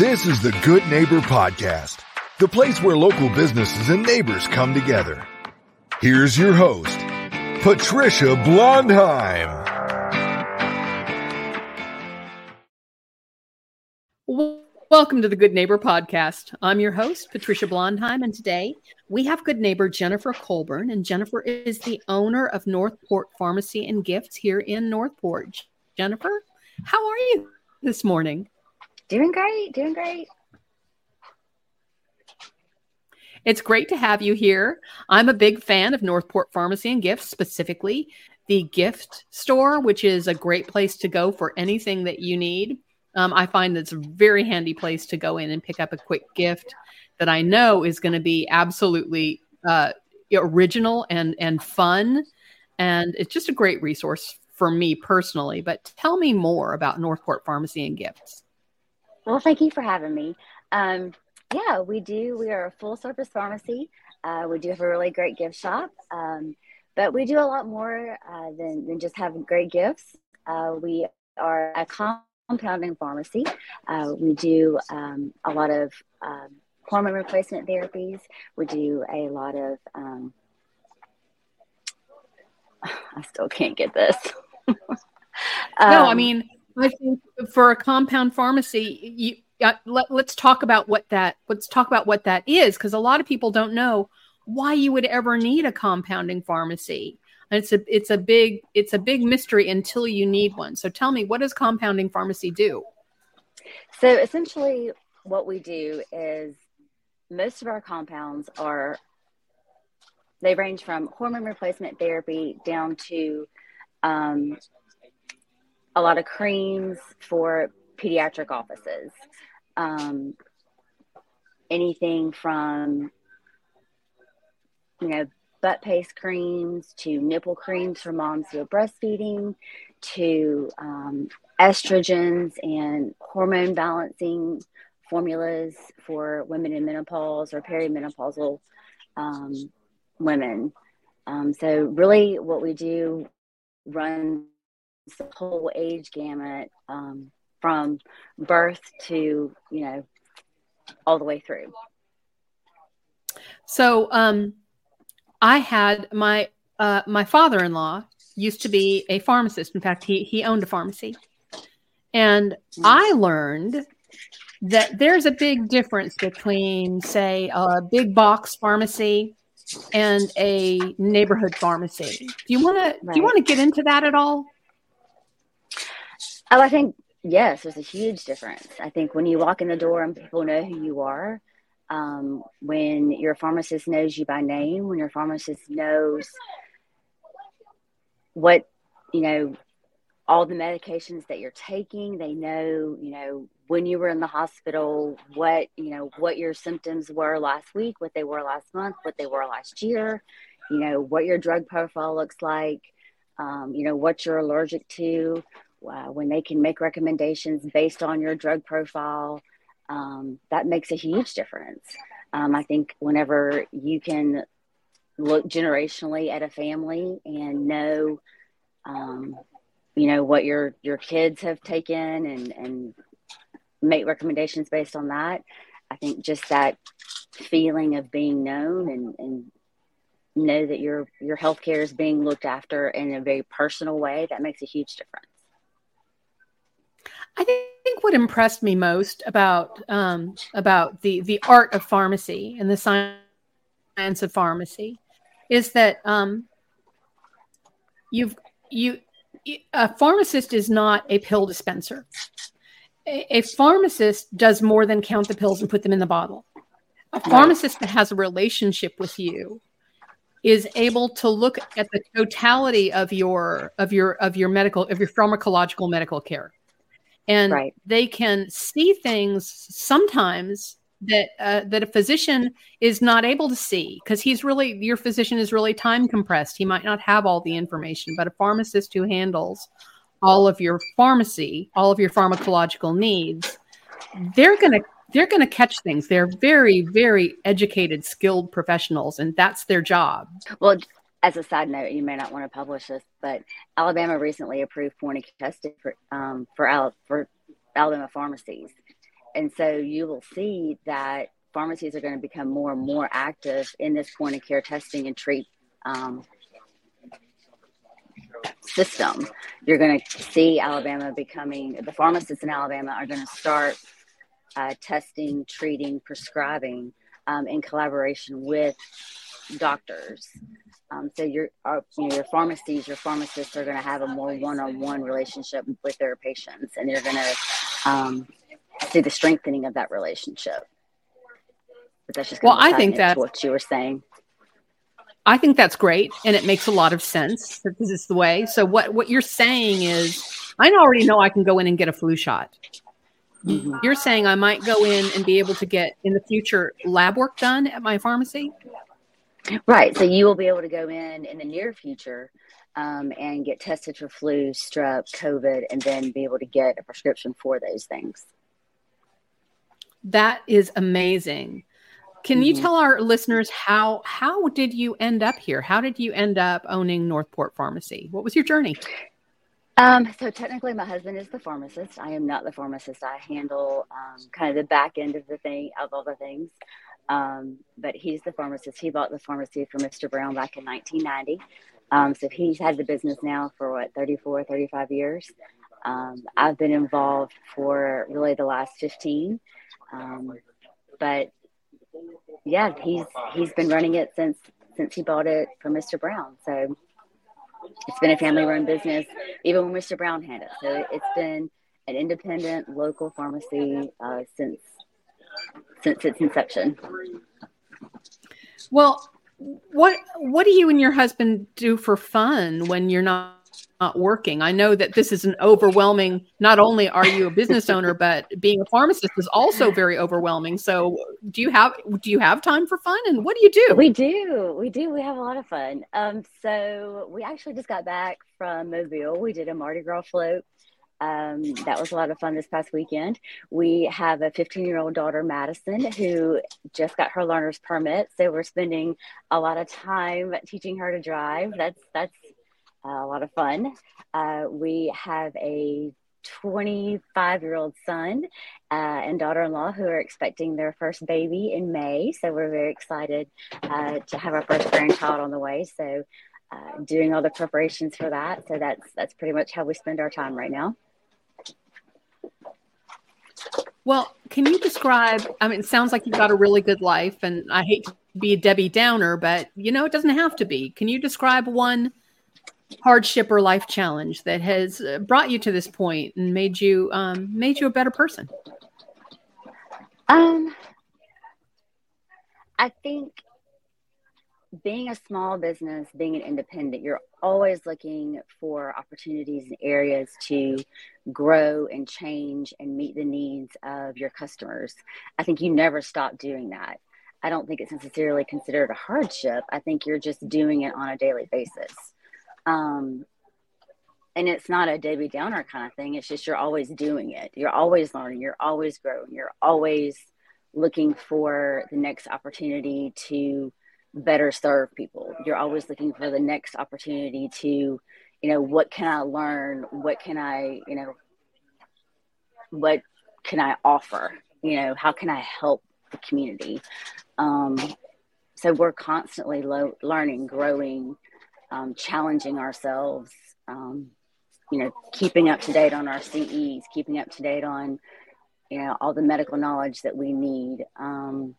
This is the Good Neighbor Podcast, the place where local businesses and neighbors come together. Here's your host, Patricia Blondheim. Welcome to the Good Neighbor Podcast. I'm your host, Patricia Blondheim, and today we have good neighbor Jennifer Colburn. And Jennifer is the owner of Northport Pharmacy and Gifts here in Northport. Jennifer, how are you this morning? Doing great, doing great. It's great to have you here. I'm a big fan of Northport Pharmacy and Gifts, specifically the gift store, which is a great place to go for anything that you need. Um, I find that's a very handy place to go in and pick up a quick gift that I know is going to be absolutely uh, original and and fun, and it's just a great resource for me personally. But tell me more about Northport Pharmacy and Gifts. Well, thank you for having me. Um, yeah, we do. We are a full service pharmacy. Uh, we do have a really great gift shop, um, but we do a lot more uh, than, than just having great gifts. Uh, we are a compounding pharmacy. Uh, we do um, a lot of um, hormone replacement therapies. We do a lot of, um, I still can't get this. no, I um, mean, I think for a compound pharmacy, you, uh, let, let's talk about what that let's talk about what that is because a lot of people don't know why you would ever need a compounding pharmacy. And it's a it's a big it's a big mystery until you need one. So tell me, what does compounding pharmacy do? So essentially, what we do is most of our compounds are they range from hormone replacement therapy down to um, a lot of creams for pediatric offices. Um, anything from, you know, butt paste creams to nipple creams for moms who are breastfeeding to um, estrogens and hormone balancing formulas for women in menopause or perimenopausal um, women. Um, so, really, what we do runs the whole age gamut um, from birth to you know all the way through. So um, i had my uh, my father-in-law used to be a pharmacist. In fact he he owned a pharmacy. And i learned that there's a big difference between say a big box pharmacy and a neighborhood pharmacy. Do you want right. to do you want to get into that at all Oh, I think yes, there's a huge difference. I think when you walk in the door and people know who you are, um, when your pharmacist knows you by name, when your pharmacist knows what you know, all the medications that you're taking, they know, you know, when you were in the hospital, what you know, what your symptoms were last week, what they were last month, what they were last year, you know, what your drug profile looks like, um, you know, what you're allergic to uh, when they can make recommendations based on your drug profile, um, that makes a huge difference. Um, I think whenever you can look generationally at a family and know, um, you know, what your your kids have taken and and make recommendations based on that, I think just that feeling of being known and, and know that your your healthcare is being looked after in a very personal way that makes a huge difference. I think what impressed me most about um, about the the art of pharmacy and the science of pharmacy is that um, you've you a pharmacist is not a pill dispenser. A, a, pharmacist does more than count the pills and put them in the bottle. A pharmacist that has a relationship with you is able to look at the totality of your of your of your medical of your pharmacological medical care and right. they can see things sometimes that uh, that a physician is not able to see because he's really your physician is really time compressed. He might not have all the information but a pharmacist who handles all of your pharmacy all of your pharmacological needs they're going to they're going to catch things. They're very very educated skilled professionals and that's their job. Well as a side note, you may not want to publish this, but Alabama recently approved point of testing for um, for, Al- for Alabama pharmacies, and so you will see that pharmacies are going to become more and more active in this point of care testing and treat um, system. You're going to see Alabama becoming, the pharmacists in Alabama are going to start uh, testing, treating, prescribing um, in collaboration with doctors. Um, so your uh, you know, your pharmacies, your pharmacists are going to have a more one-on-one relationship with their patients, and you're going to um, see the strengthening of that relationship. But that's just well, I think that what you were saying. I think that's great, and it makes a lot of sense this is the way. So what what you're saying is, I already know I can go in and get a flu shot. Mm-hmm. You're saying I might go in and be able to get in the future lab work done at my pharmacy. Right. So you will be able to go in in the near future um, and get tested for flu, strep, COVID, and then be able to get a prescription for those things. That is amazing. Can mm-hmm. you tell our listeners how how did you end up here? How did you end up owning Northport Pharmacy? What was your journey? Um, so technically, my husband is the pharmacist. I am not the pharmacist. I handle um, kind of the back end of the thing of all the things. Um, but he's the pharmacist. He bought the pharmacy for Mr. Brown back in 1990. Um, so he's had the business now for what 34, 35 years. Um, I've been involved for really the last 15. Um, but yeah, he's he's been running it since since he bought it from Mr. Brown. So it's been a family run business, even when Mr. Brown had it. So it's been an independent local pharmacy uh, since since its inception. Well, what what do you and your husband do for fun when you're not not working. I know that this is an overwhelming, not only are you a business owner, but being a pharmacist is also very overwhelming. So do you have, do you have time for fun and what do you do? We do. We do. We have a lot of fun. Um, so we actually just got back from Mobile. We did a Mardi Gras float. Um, that was a lot of fun this past weekend. We have a 15 year old daughter, Madison, who just got her learner's permit. So we're spending a lot of time teaching her to drive. That's that's a lot of fun. Uh, we have a 25 year old son uh, and daughter in law who are expecting their first baby in May. So we're very excited uh, to have our first grandchild on the way. So uh, doing all the preparations for that. So that's that's pretty much how we spend our time right now. Well, can you describe? I mean, it sounds like you've got a really good life, and I hate to be a Debbie Downer, but you know, it doesn't have to be. Can you describe one hardship or life challenge that has uh, brought you to this point and made you um, made you a better person? Um, I think being a small business, being an independent, you're always looking for opportunities and areas to grow and change and meet the needs of your customers. I think you never stop doing that. I don't think it's necessarily considered a hardship. I think you're just doing it on a daily basis. Um, and it's not a Debbie Downer kind of thing. It's just you're always doing it. You're always learning. You're always growing. You're always looking for the next opportunity to better serve people. You're always looking for the next opportunity to, you know, what can I learn? What can I, you know, what can I offer? You know, how can I help the community? Um, so we're constantly lo- learning, growing, um, challenging ourselves, um, you know, keeping up to date on our CEs, keeping up to date on, you know, all the medical knowledge that we need. Um,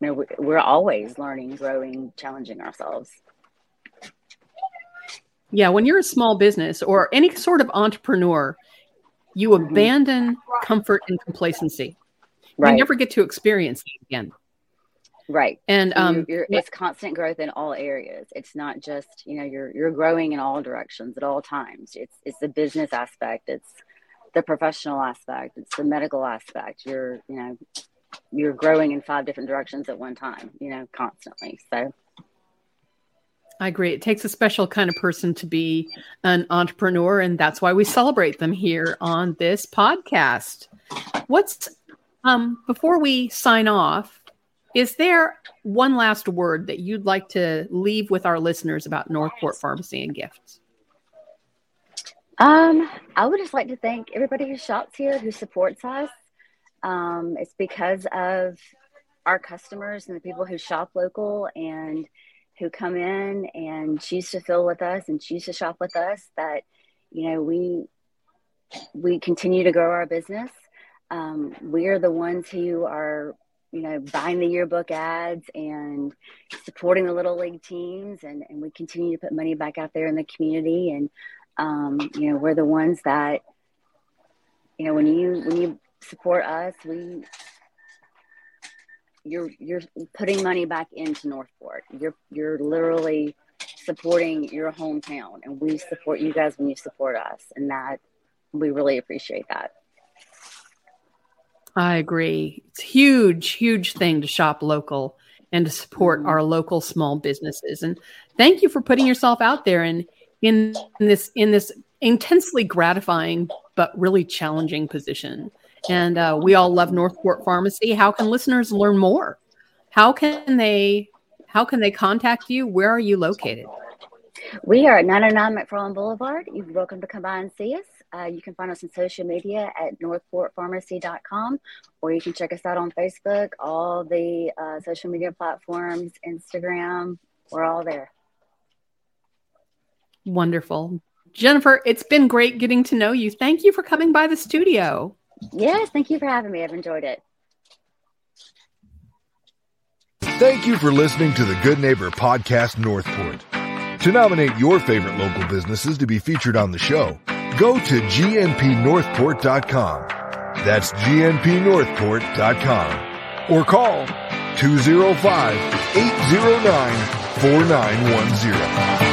you know, we're always learning, growing, challenging ourselves. Yeah, when you're a small business or any sort of entrepreneur, you mm-hmm. abandon comfort and complacency. Right. You never get to experience it again. Right. And um, you're, you're, it's constant growth in all areas. It's not just, you know, you're, you're growing in all directions at all times. It's, it's the business aspect. It's the professional aspect. It's the medical aspect. You're, you know, you're growing in five different directions at one time, you know, constantly. So I agree. It takes a special kind of person to be an entrepreneur, and that's why we celebrate them here on this podcast. What's um before we sign off, is there one last word that you'd like to leave with our listeners about Northport Pharmacy and Gifts? Um, I would just like to thank everybody who shops here, who supports us. Um, it's because of our customers and the people who shop local and who come in and choose to fill with us and choose to shop with us that you know we we continue to grow our business um, we are the ones who are you know buying the yearbook ads and supporting the little league teams and, and we continue to put money back out there in the community and um, you know we're the ones that you know when you when you support us we you're you're putting money back into Northport. You're you're literally supporting your hometown, and we support you guys when you support us, and that we really appreciate that. I agree. It's a huge, huge thing to shop local and to support mm-hmm. our local small businesses. And thank you for putting yourself out there and in, in this in this intensely gratifying but really challenging position. And uh, we all love Northport Pharmacy. How can listeners learn more? How can they how can they contact you? Where are you located? We are at 909 McFarland Boulevard. You're welcome to come by and see us. Uh, you can find us on social media at northportpharmacy.com or you can check us out on Facebook, all the uh, social media platforms, Instagram. We're all there. Wonderful. Jennifer, it's been great getting to know you. Thank you for coming by the studio. Yes, thank you for having me. I've enjoyed it. Thank you for listening to the Good Neighbor Podcast Northport. To nominate your favorite local businesses to be featured on the show, go to gnpnorthport.com. That's gnpnorthport.com. Or call 205 809 4910.